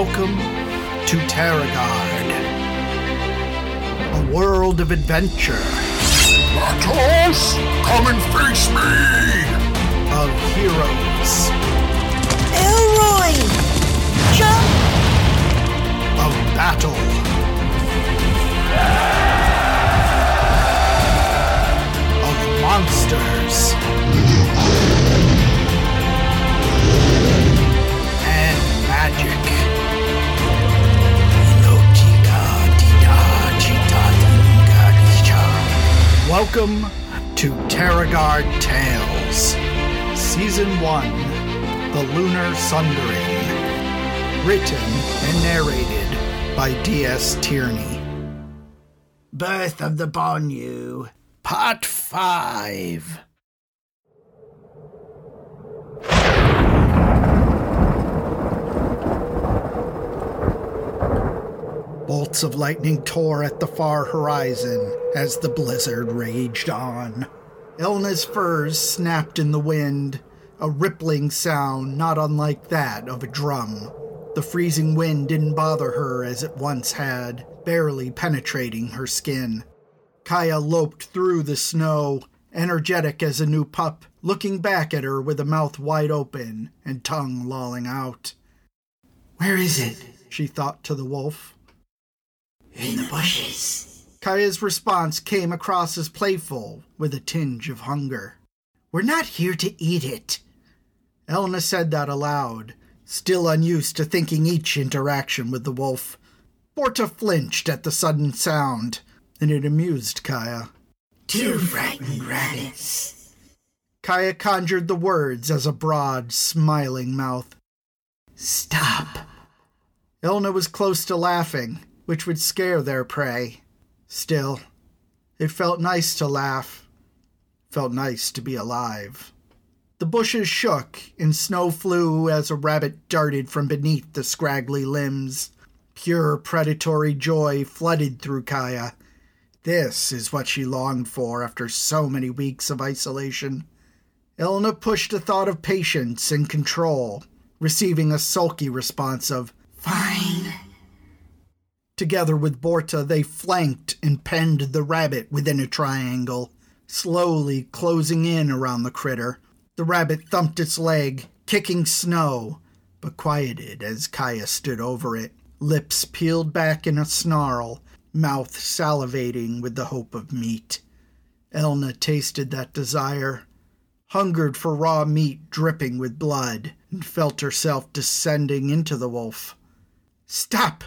Welcome to Terragard, a world of adventure, Matos, come and face me! of heroes, Elroy! Jump! of battle, of monsters, and magic. Welcome to Terragard Tales, Season 1 The Lunar Sundering. Written and narrated by D.S. Tierney. Birth of the Banyu, Part 5. Bolts of lightning tore at the far horizon as the blizzard raged on. Elna's furs snapped in the wind, a rippling sound not unlike that of a drum. The freezing wind didn't bother her as it once had, barely penetrating her skin. Kaya loped through the snow, energetic as a new pup, looking back at her with a mouth wide open and tongue lolling out. Where is it? she thought to the wolf. In the bushes. Kaya's response came across as playful, with a tinge of hunger. We're not here to eat it. Elna said that aloud, still unused to thinking each interaction with the wolf. Borta flinched at the sudden sound, and it amused Kaya. Two frightened rabbits. Kaya conjured the words as a broad, smiling mouth. Stop. Elna was close to laughing, which would scare their prey. Still, it felt nice to laugh. Felt nice to be alive. The bushes shook, and snow flew as a rabbit darted from beneath the scraggly limbs. Pure predatory joy flooded through Kaya. This is what she longed for after so many weeks of isolation. Elna pushed a thought of patience and control, receiving a sulky response of, Fine. Together with Borta, they flanked and penned the rabbit within a triangle, slowly closing in around the critter. The rabbit thumped its leg, kicking snow, but quieted as Kaya stood over it, lips peeled back in a snarl, mouth salivating with the hope of meat. Elna tasted that desire, hungered for raw meat dripping with blood, and felt herself descending into the wolf. Stop!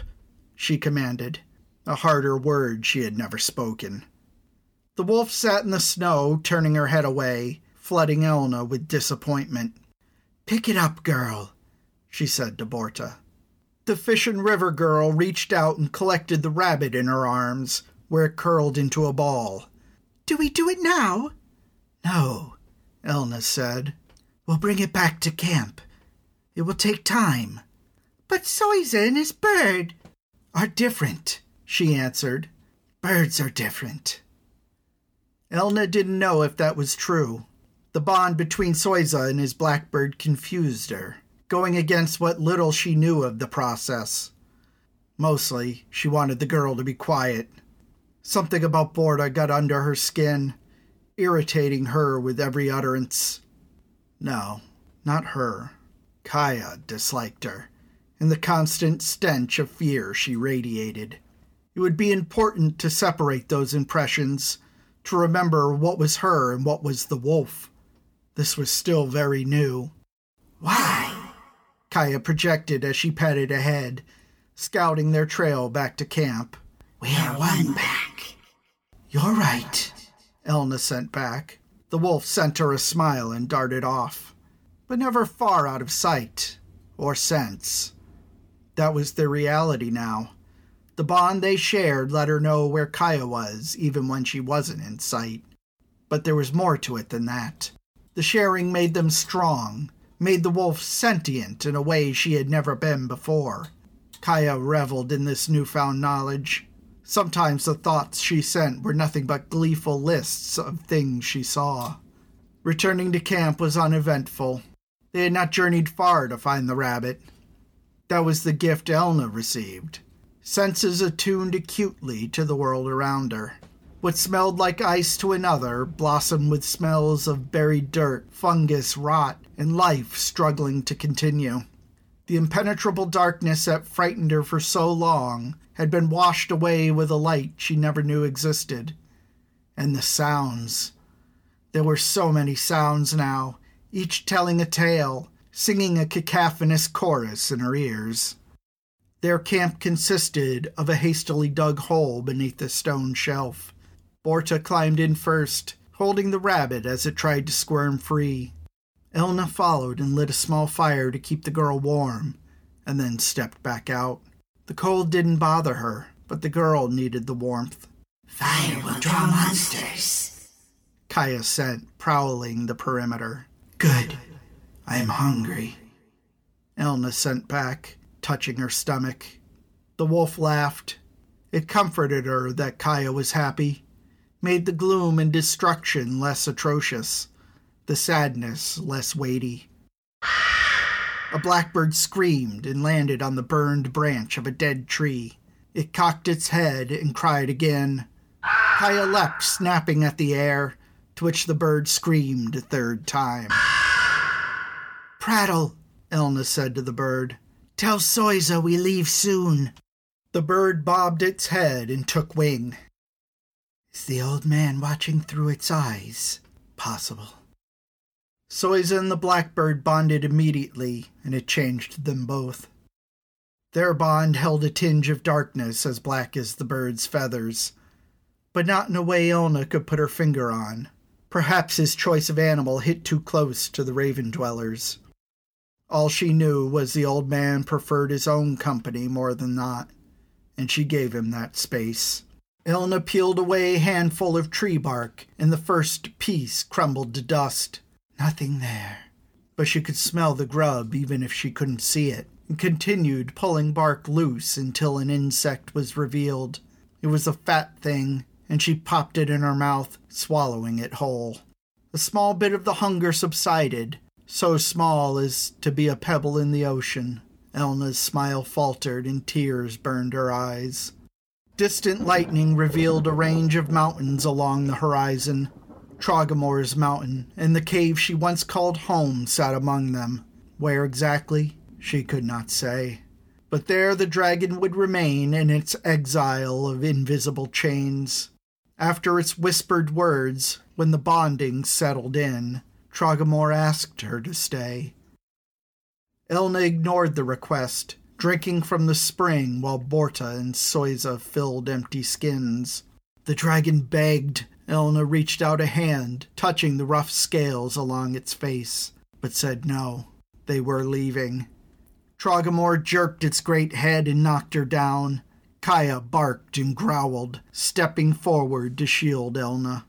She commanded, a harder word she had never spoken. The wolf sat in the snow, turning her head away, flooding Elna with disappointment. Pick it up, girl, she said to Borta. The fish and river girl reached out and collected the rabbit in her arms, where it curled into a ball. Do we do it now? No, Elna said. We'll bring it back to camp. It will take time. But Soiza and his bird are different, she answered. Birds are different. Elna didn't know if that was true. The bond between Soiza and his blackbird confused her, going against what little she knew of the process. Mostly, she wanted the girl to be quiet. Something about Borta got under her skin, irritating her with every utterance. No, not her. Kaya disliked her, and the constant stench of fear she radiated. It would be important to separate those impressions, to remember what was her and what was the wolf. This was still very new. Why? Kaya projected as she padded ahead, scouting their trail back to camp. We are one back. You're right, Elna sent back. The wolf sent her a smile and darted off, but never far out of sight or sense. That was their reality now. The bond they shared let her know where Kaya was, even when she wasn't in sight. But there was more to it than that. The sharing made them strong, made the wolf sentient in a way she had never been before. Kaya reveled in this newfound knowledge. Sometimes the thoughts she sent were nothing but gleeful lists of things she saw. Returning to camp was uneventful. They had not journeyed far to find the rabbit. That was the gift Elna received. Senses attuned acutely to the world around her. What smelled like ice to another blossomed with smells of buried dirt, fungus, rot, and life struggling to continue. The impenetrable darkness that frightened her for so long had been washed away with a light she never knew existed. And the sounds. There were so many sounds now, each telling a tale, singing a cacophonous chorus in her ears. Their camp consisted of a hastily dug hole beneath a stone shelf. Borta climbed in first, holding the rabbit as it tried to squirm free. Elna followed and lit a small fire to keep the girl warm, and then stepped back out. The cold didn't bother her, but the girl needed the warmth. Fire will draw monsters. Kaya sent, prowling the perimeter. Good. I am hungry. Elna sent back, touching her stomach. The wolf laughed. It comforted her that Kaya was happy made the gloom and destruction less atrocious, the sadness less weighty. A blackbird screamed and landed on the burned branch of a dead tree. It cocked its head and cried again. Kaya leapt, snapping at the air, to which the bird screamed a third time. Prattle, Elna said to the bird. Tell Soiza we leave soon. The bird bobbed its head and took wing. Is the old man watching through its eyes? Possible. Soiza and the blackbird bonded immediately, and it changed them both. Their bond held a tinge of darkness as black as the bird's feathers, but not in a way Elna could put her finger on. Perhaps his choice of animal hit too close to the raven dwellers. All she knew was the old man preferred his own company more than not, and she gave him that space. Elna peeled away a handful of tree bark, and the first piece crumbled to dust. Nothing there. But she could smell the grub even if she couldn't see it, and continued pulling bark loose until an insect was revealed. It was a fat thing, and she popped it in her mouth, swallowing it whole. A small bit of the hunger subsided, so small as to be a pebble in the ocean. Elna's smile faltered and tears burned her eyes. Distant lightning revealed a range of mountains along the horizon. Trogamore's mountain, and the cave she once called home sat among them. Where exactly, she could not say. But there the dragon would remain in its exile of invisible chains. After its whispered words, when the bonding settled in, Trogamore asked her to stay. Elna ignored the request drinking from the spring while Borta and Soiza filled empty skins. The dragon begged. Elna reached out a hand, touching the rough scales along its face, but said no. They were leaving. Trogamore jerked its great head and knocked her down. Kaya barked and growled, stepping forward to shield Elna.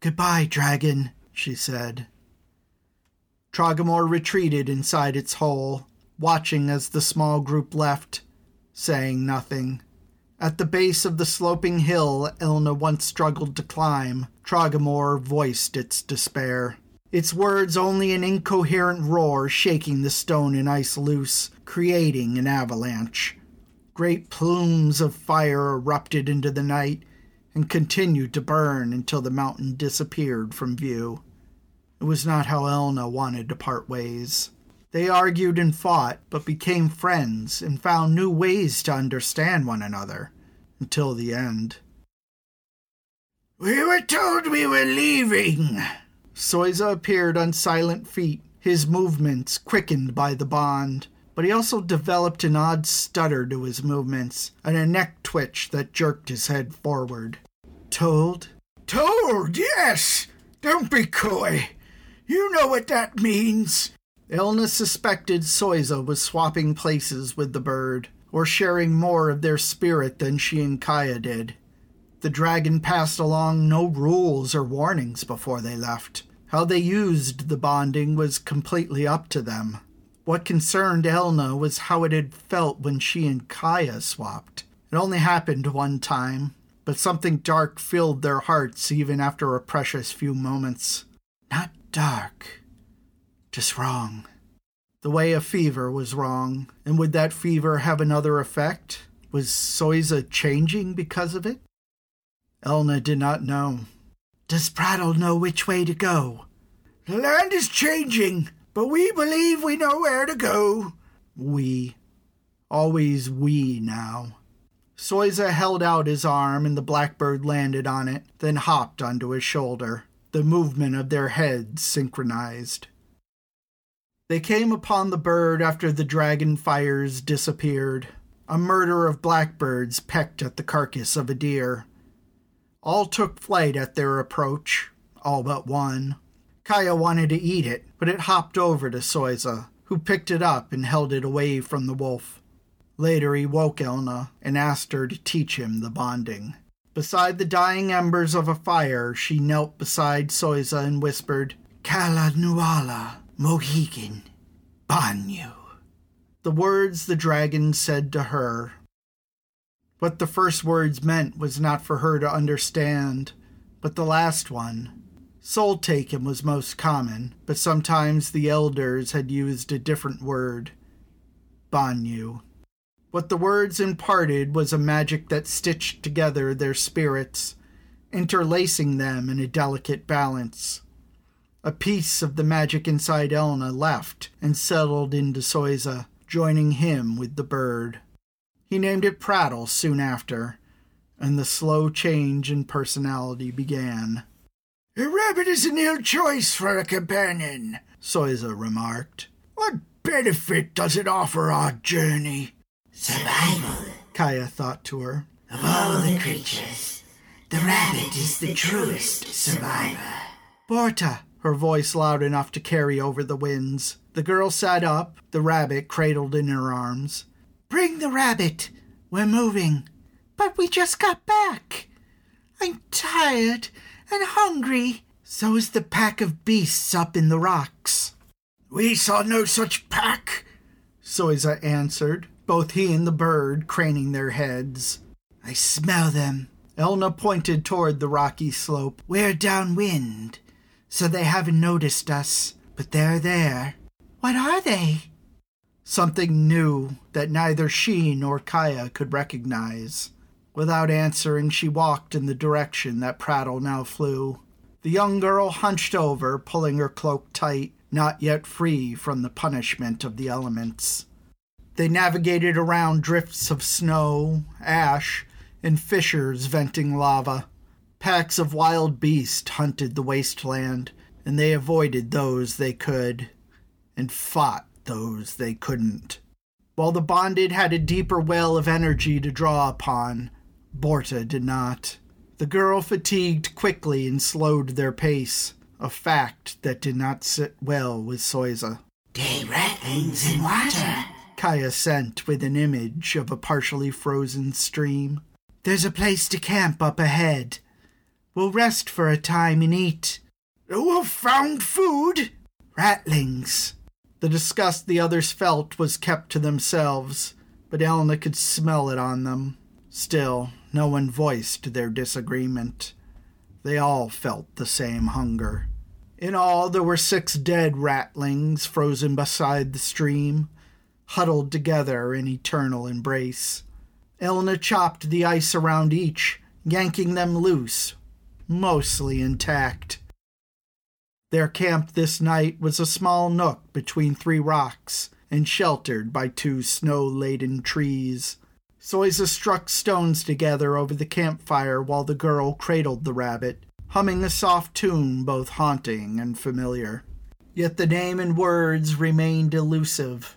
Goodbye, dragon, she said. Trogamore retreated inside its hole, watching as the small group left, saying nothing. At the base of the sloping hill Elna once struggled to climb, Trogamore voiced its despair. Its words only an incoherent roar shaking the stone and ice loose, creating an avalanche. Great plumes of fire erupted into the night and continued to burn until the mountain disappeared from view. It was not how Elna wanted to part ways. They argued and fought, but became friends and found new ways to understand one another until the end. We were told we were leaving. Soiza appeared on silent feet, his movements quickened by the bond, but he also developed an odd stutter to his movements and a neck twitch that jerked his head forward. Told? Told, yes. Don't be coy. You know what that means. Elna suspected Soiza was swapping places with the bird, or sharing more of their spirit than she and Kaya did. The dragon passed along no rules or warnings before they left. How they used the bonding was completely up to them. What concerned Elna was how it had felt when she and Kaya swapped. It only happened one time, but something dark filled their hearts even after a precious few moments. Not dark, just wrong. The way a fever was wrong, and would that fever have another effect? Was Soiza changing because of it? Elna did not know. Does Prattle know which way to go? The land is changing, but we believe we know where to go. We. Always we now. Soiza held out his arm and the blackbird landed on it, then hopped onto his shoulder. The movement of their heads synchronized. They came upon the bird after the dragon fires disappeared. A murder of blackbirds pecked at the carcass of a deer. All took flight at their approach, all but one. Kaya wanted to eat it, but it hopped over to Soiza, who picked it up and held it away from the wolf. Later, he woke Elna and asked her to teach him the bonding. Beside the dying embers of a fire, she knelt beside Soiza and whispered, Kala Nuala Mohigan Banyu. The words the dragon said to her. What the first words meant was not for her to understand, but the last one. Soul taken was most common, but sometimes the elders had used a different word. Banyu. What the words imparted was a magic that stitched together their spirits, interlacing them in a delicate balance. A piece of the magic inside Elna left and settled into Soiza, joining him with the bird. He named it Prattle soon after, and the slow change in personality began. A rabbit is an ill choice for a companion, Soiza remarked. What benefit does it offer our journey? Survival. Kaya thought to her. Of all the creatures, the rabbit is the truest survivor. Borta, her voice loud enough to carry over the winds. The girl sat up, the rabbit cradled in her arms. Bring the rabbit. We're moving. But we just got back. I'm tired and hungry. So is the pack of beasts up in the rocks. We saw no such pack, Soiza answered both he and the bird craning their heads. I smell them. Elna pointed toward the rocky slope. We're downwind, so they haven't noticed us, but they're there. What are they? Something new that neither she nor Kaya could recognize. Without answering, she walked in the direction that Prattle now flew. The young girl hunched over, pulling her cloak tight, not yet free from the punishment of the elements. They navigated around drifts of snow, ash, and fissures venting lava. Packs of wild beasts hunted the wasteland, and they avoided those they could, and fought those they couldn't. While the bonded had a deeper well of energy to draw upon, Borta did not. The girl fatigued quickly and slowed their pace, a fact that did not sit well with Soiza. Day ratlings in water, Kaya sent with an image of a partially frozen stream. There's a place to camp up ahead. We'll rest for a time and eat. The wolf found food. Ratlings. The disgust the others felt was kept to themselves, but Elna could smell it on them. Still, no one voiced their disagreement. They all felt the same hunger. In all, there were six dead ratlings frozen beside the stream, huddled together in eternal embrace. Elna chopped the ice around each, yanking them loose, mostly intact. Their camp this night was a small nook between three rocks and sheltered by two snow laden trees. Soiza struck stones together over the campfire while the girl cradled the rabbit, humming a soft tune both haunting and familiar. Yet the name and words remained elusive.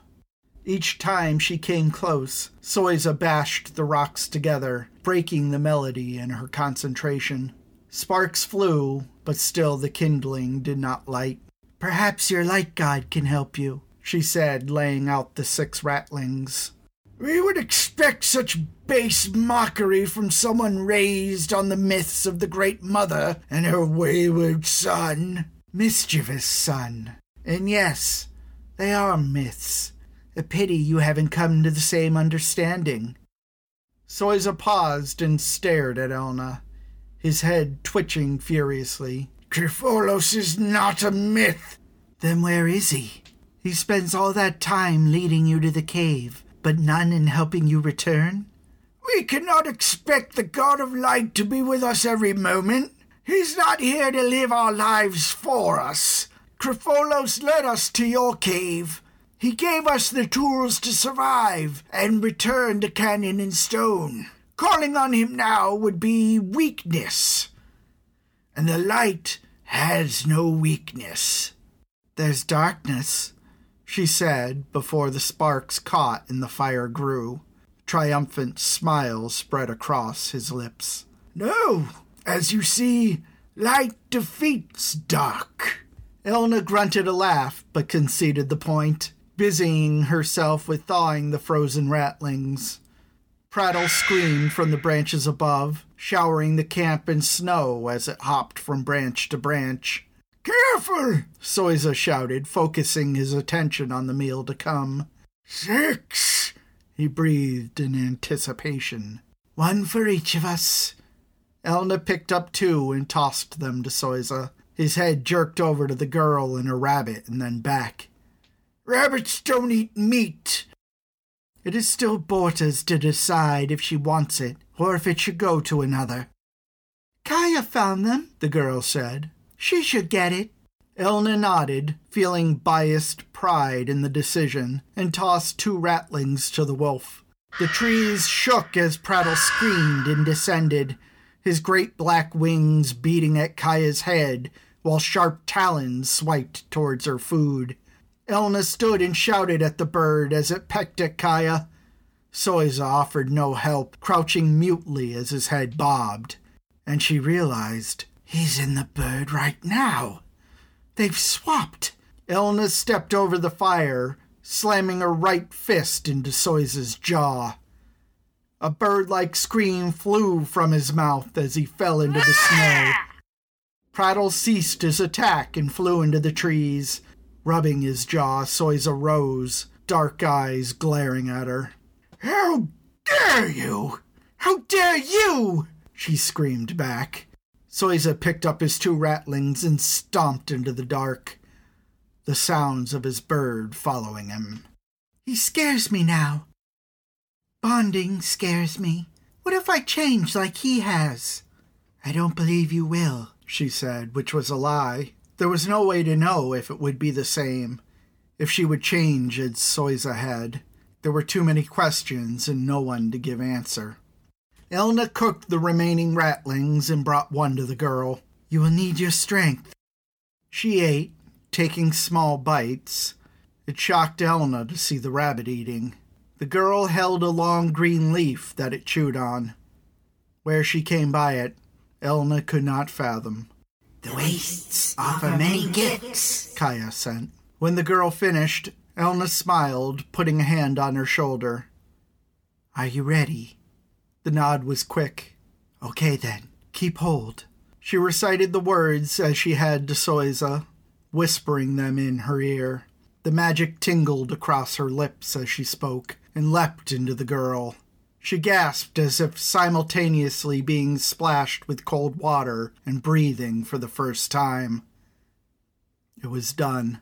Each time she came close, Soiza bashed the rocks together, breaking the melody in her concentration. Sparks flew, but still the kindling did not light. Perhaps your light god can help you, she said, laying out the six ratlings. We would expect such base mockery from someone raised on the myths of the Great Mother and her wayward son. Mischievous son. And yes, they are myths. A pity you haven't come to the same understanding. Soiza paused and stared at Elna, his head twitching furiously. Trifolos is not a myth. Then where is he? He spends all that time leading you to the cave, but none in helping you return? We cannot expect the God of Light to be with us every moment. He's not here to live our lives for us. Trifolos led us to your cave. He gave us the tools to survive and return to Canyon and Stone. Calling on him now would be weakness. And the light has no weakness. There's darkness, she said before the sparks caught and the fire grew. Triumphant smile spread across his lips. No, as you see, light defeats dark. Elna grunted a laugh, but conceded the point, busying herself with thawing the frozen ratlings. Prattle screamed from the branches above, showering the camp in snow as it hopped from branch to branch. Careful! Soiza shouted, focusing his attention on the meal to come. Six! He breathed in anticipation. One for each of us. Elna picked up two and tossed them to Soiza. His head jerked over to the girl and a rabbit and then back. Rabbits don't eat meat, it is still Borta's to decide if she wants it or if it should go to another. Kaya found them, the girl said. She should get it. Elna nodded, feeling biased pride in the decision, and tossed two ratlings to the wolf. The trees shook as Prattle screamed and descended, his great black wings beating at Kaya's head while sharp talons swiped towards her food. Elna stood and shouted at the bird as it pecked at Kaya. Soiza offered no help, crouching mutely as his head bobbed, and she realized he's in the bird right now. They've swapped. Elna stepped over the fire, slamming her right fist into Soiza's jaw. A bird like scream flew from his mouth as he fell into the snow. Ah! Prattle ceased his attack and flew into the trees. Rubbing his jaw, Soiza rose, dark eyes glaring at her. How dare you! How dare you! she screamed back. Soiza picked up his two ratlings and stomped into the dark, the sounds of his bird following him. He scares me now. Bonding scares me. What if I change like he has? I don't believe you will, she said, which was a lie. There was no way to know if it would be the same, if she would change as Soiza had. There were too many questions and no one to give answer. Elna cooked the remaining ratlings and brought one to the girl. You will need your strength. She ate, taking small bites. It shocked Elna to see the rabbit eating. The girl held a long green leaf that it chewed on. Where she came by it, Elna could not fathom. The wastes offer many gifts, Kaya sent. When the girl finished, Elna smiled, putting a hand on her shoulder. Are you ready? The nod was quick. Okay then, keep hold. She recited the words as she had to Soiza, whispering them in her ear. The magic tingled across her lips as she spoke and leapt into the girl. She gasped as if simultaneously being splashed with cold water and breathing for the first time. It was done.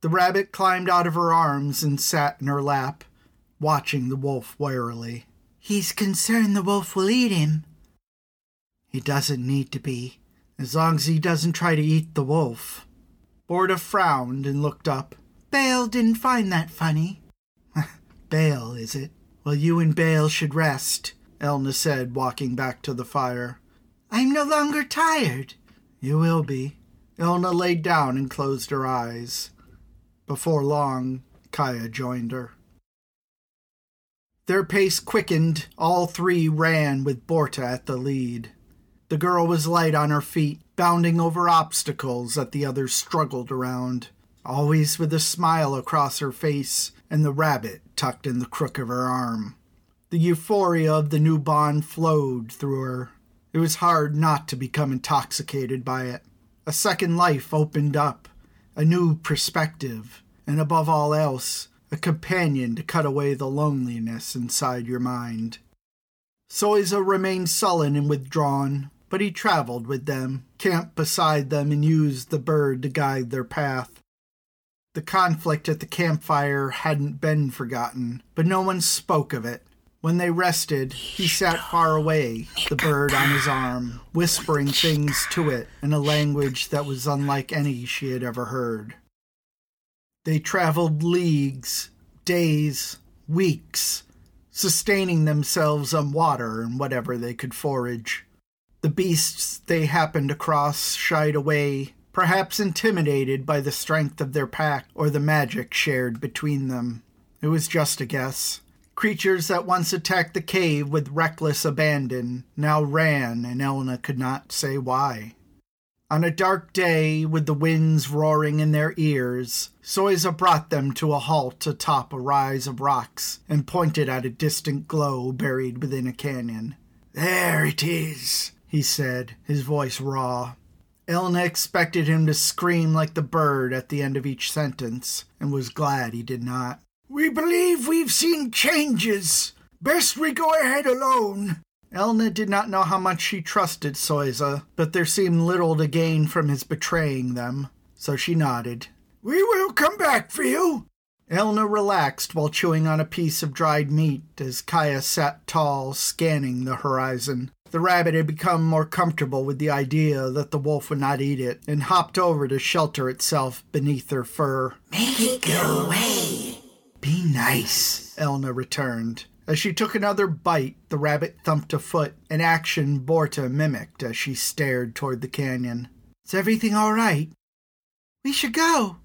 The rabbit climbed out of her arms and sat in her lap, watching the wolf warily. He's concerned the wolf will eat him. He doesn't need to be, as long as he doesn't try to eat the wolf. Borta frowned and looked up. Bale didn't find that funny. Bale, is it? Well, you and Bale should rest, Elna said, walking back to the fire. I'm no longer tired. You will be. Elna laid down and closed her eyes. Before long, Kaya joined her. Their pace quickened. All three ran with Borta at the lead. The girl was light on her feet, bounding over obstacles that the others struggled around, always with a smile across her face and the rabbit tucked in the crook of her arm. The euphoria of the new bond flowed through her. It was hard not to become intoxicated by it. A second life opened up, a new perspective, and above all else, a companion to cut away the loneliness inside your mind. Soiza remained sullen and withdrawn, but he traveled with them, camped beside them, and used the bird to guide their path. The conflict at the campfire hadn't been forgotten, but no one spoke of it. When they rested, he sat far away, the bird on his arm, whispering things to it in a language that was unlike any she had ever heard. They traveled leagues, days, weeks, sustaining themselves on water and whatever they could forage. The beasts they happened across shied away, perhaps intimidated by the strength of their pack or the magic shared between them. It was just a guess. Creatures that once attacked the cave with reckless abandon now ran, and Elna could not say why. On a dark day, with the winds roaring in their ears, Soiza brought them to a halt atop a rise of rocks and pointed at a distant glow buried within a canyon. There it is, he said, his voice raw. Elna expected him to scream like the bird at the end of each sentence, and was glad he did not. We believe we've seen changes. Best we go ahead alone. Elna did not know how much she trusted Soiza, but there seemed little to gain from his betraying them, so she nodded. We will come back for you. Elna relaxed while chewing on a piece of dried meat as Kaya sat tall, scanning the horizon. The rabbit had become more comfortable with the idea that the wolf would not eat it and hopped over to shelter itself beneath her fur. Make it go away. Be nice, Elna returned. As she took another bite, the rabbit thumped a foot, an action Borta mimicked as she stared toward the canyon. Is everything all right? We should go.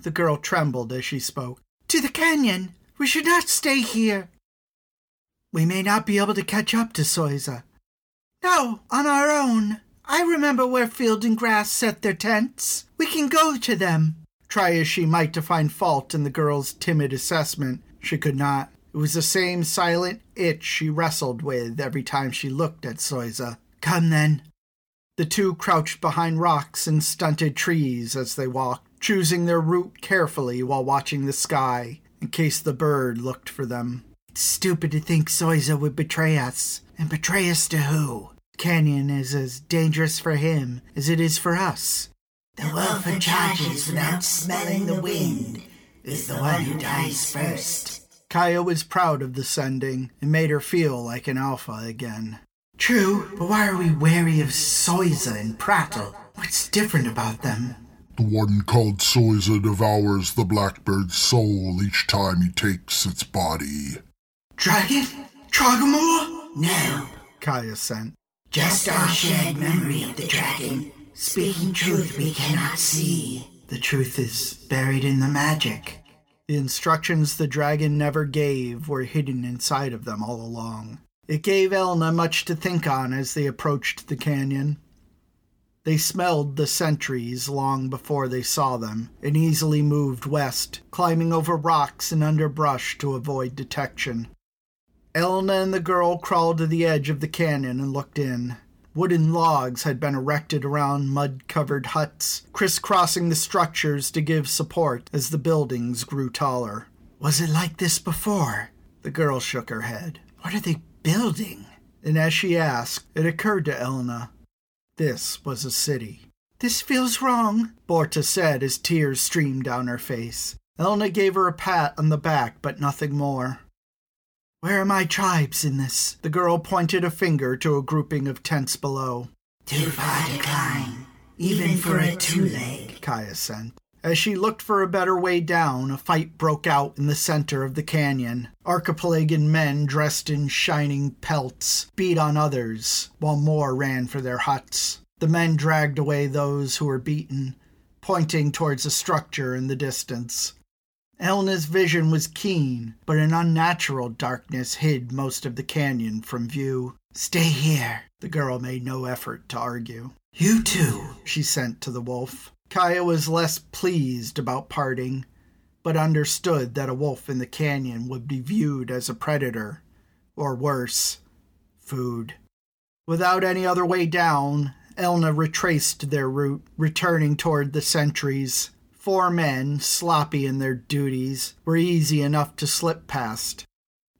The girl trembled as she spoke. To the canyon. We should not stay here. We may not be able to catch up to Soiza. No, on our own. I remember where Field and Grass set their tents. We can go to them. Try as she might to find fault in the girl's timid assessment, she could not. It was the same silent itch she wrestled with every time she looked at Soiza. Come then. The two crouched behind rocks and stunted trees as they walked, choosing their route carefully while watching the sky in case the bird looked for them. It's stupid to think Soiza would betray us. And betray us to who? Canyon is as dangerous for him as it is for us. The wolf who charges without smelling the wind is the one who dies first. Kaya was proud of the sending and made her feel like an alpha again. True, but why are we wary of Soiza and Prattle? What's different about them? The one called Soiza devours the blackbird's soul each time he takes its body. Dragon? Trogamore? No, Kaya sent. Just our shared memory of the dragon. Speaking truth we cannot see. The truth is buried in the magic. The instructions the dragon never gave were hidden inside of them all along. It gave Elna much to think on as they approached the canyon. They smelled the sentries long before they saw them and easily moved west, climbing over rocks and underbrush to avoid detection. Elna and the girl crawled to the edge of the canyon and looked in. Wooden logs had been erected around mud covered huts, crisscrossing the structures to give support as the buildings grew taller. Was it like this before? The girl shook her head. What are they building? And as she asked, it occurred to Elna this was a city. This feels wrong, Borta said as tears streamed down her face. Elna gave her a pat on the back, but nothing more. Where are my tribes in this? The girl pointed a finger to a grouping of tents below. Too far to climb, even for a two-leg. Kaya sent. As she looked for a better way down, a fight broke out in the center of the canyon. Archipelagan men dressed in shining pelts beat on others, while more ran for their huts. The men dragged away those who were beaten, pointing towards a structure in the distance. Elna's vision was keen, but an unnatural darkness hid most of the canyon from view. Stay here. The girl made no effort to argue. You too, she sent to the wolf. Kaya was less pleased about parting, but understood that a wolf in the canyon would be viewed as a predator, or worse, food. Without any other way down, Elna retraced their route, returning toward the sentries. Four men, sloppy in their duties, were easy enough to slip past.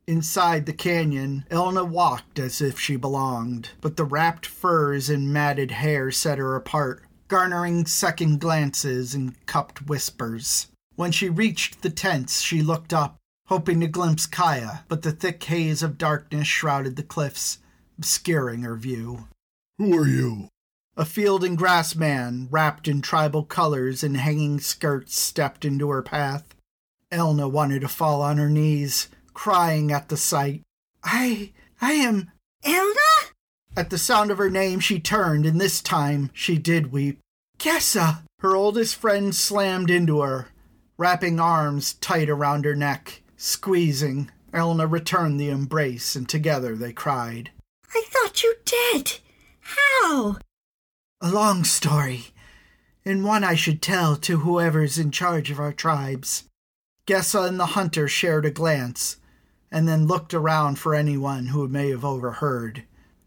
Inside the canyon, Elna walked as if she belonged, but the wrapped furs and matted hair set her apart, garnering second glances and cupped whispers. When she reached the tents, she looked up, hoping to glimpse Kaya, but the thick haze of darkness shrouded the cliffs, obscuring her view. Who are you? A field and grass man, wrapped in tribal colors and hanging skirts, stepped into her path. Elna wanted to fall on her knees, crying at the sight. I. I am. Elna? At the sound of her name, she turned, and this time she did weep. Gessa! Her oldest friend slammed into her, wrapping arms tight around her neck, squeezing. Elna returned the embrace, and together they cried. I thought you dead. How? A long story, and one I should tell to whoever's in charge of our tribes. Gessa and the hunter shared a glance, and then looked around for anyone who may have overheard.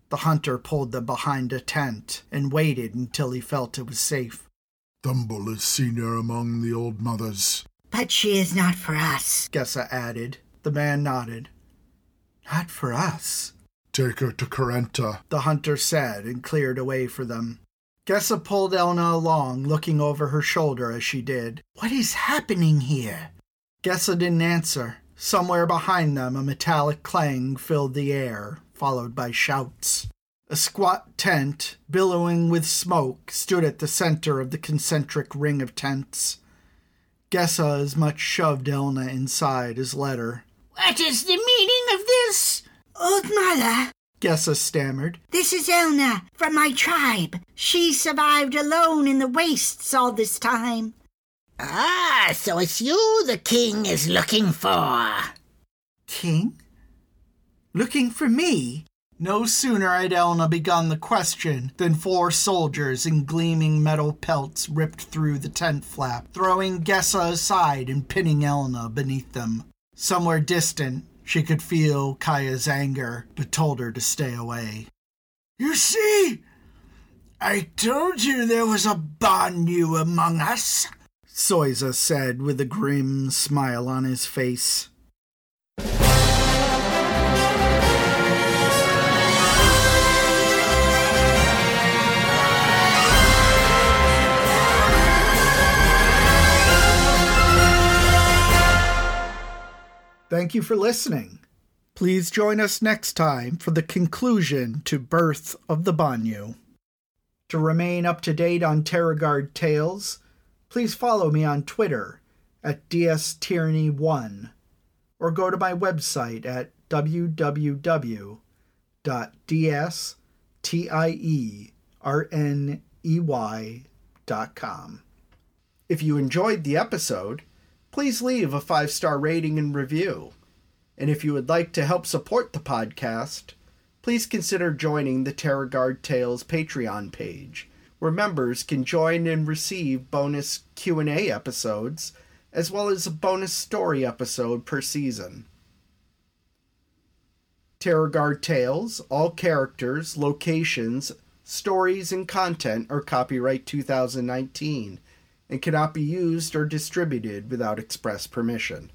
The hunter pulled them behind a tent and waited until he felt it was safe. Thumble is senior among the old mothers. But she is not for us. Gessa added. The man nodded. Not for us, Take her to Carenta. the hunter said and cleared a way for them. Gessa pulled Elna along, looking over her shoulder as she did. What is happening here? Gessa didn't answer. Somewhere behind them, a metallic clang filled the air, followed by shouts. A squat tent, billowing with smoke, stood at the center of the concentric ring of tents. Gessa as much shoved Elna inside as let her. What is the meaning of this? Old mother, Gessa stammered. this is Elna from my tribe. She survived alone in the wastes all this time. Ah, so it's you the king is looking for. King? Looking for me? No sooner had Elna begun the question than four soldiers in gleaming metal pelts ripped through the tent flap, throwing Gessa aside and pinning Elna beneath them. Somewhere distant, she could feel Kaya's anger, but told her to stay away. You see, I told you there was a Banyu among us, Soiza said with a grim smile on his face. Thank you for listening. Please join us next time for the conclusion to Birth of the Banyu. To remain up to date on Terragard tales, please follow me on Twitter at DSTierney1 or go to my website at www.dstierney.com. If you enjoyed the episode, please leave a five star rating and review. And if you would like to help support the podcast, please consider joining the Terragard Tales Patreon page, where members can join and receive bonus Q&A episodes as well as a bonus story episode per season. Terragard Tales, all characters, locations, stories, and content are copyright 2019 and cannot be used or distributed without express permission.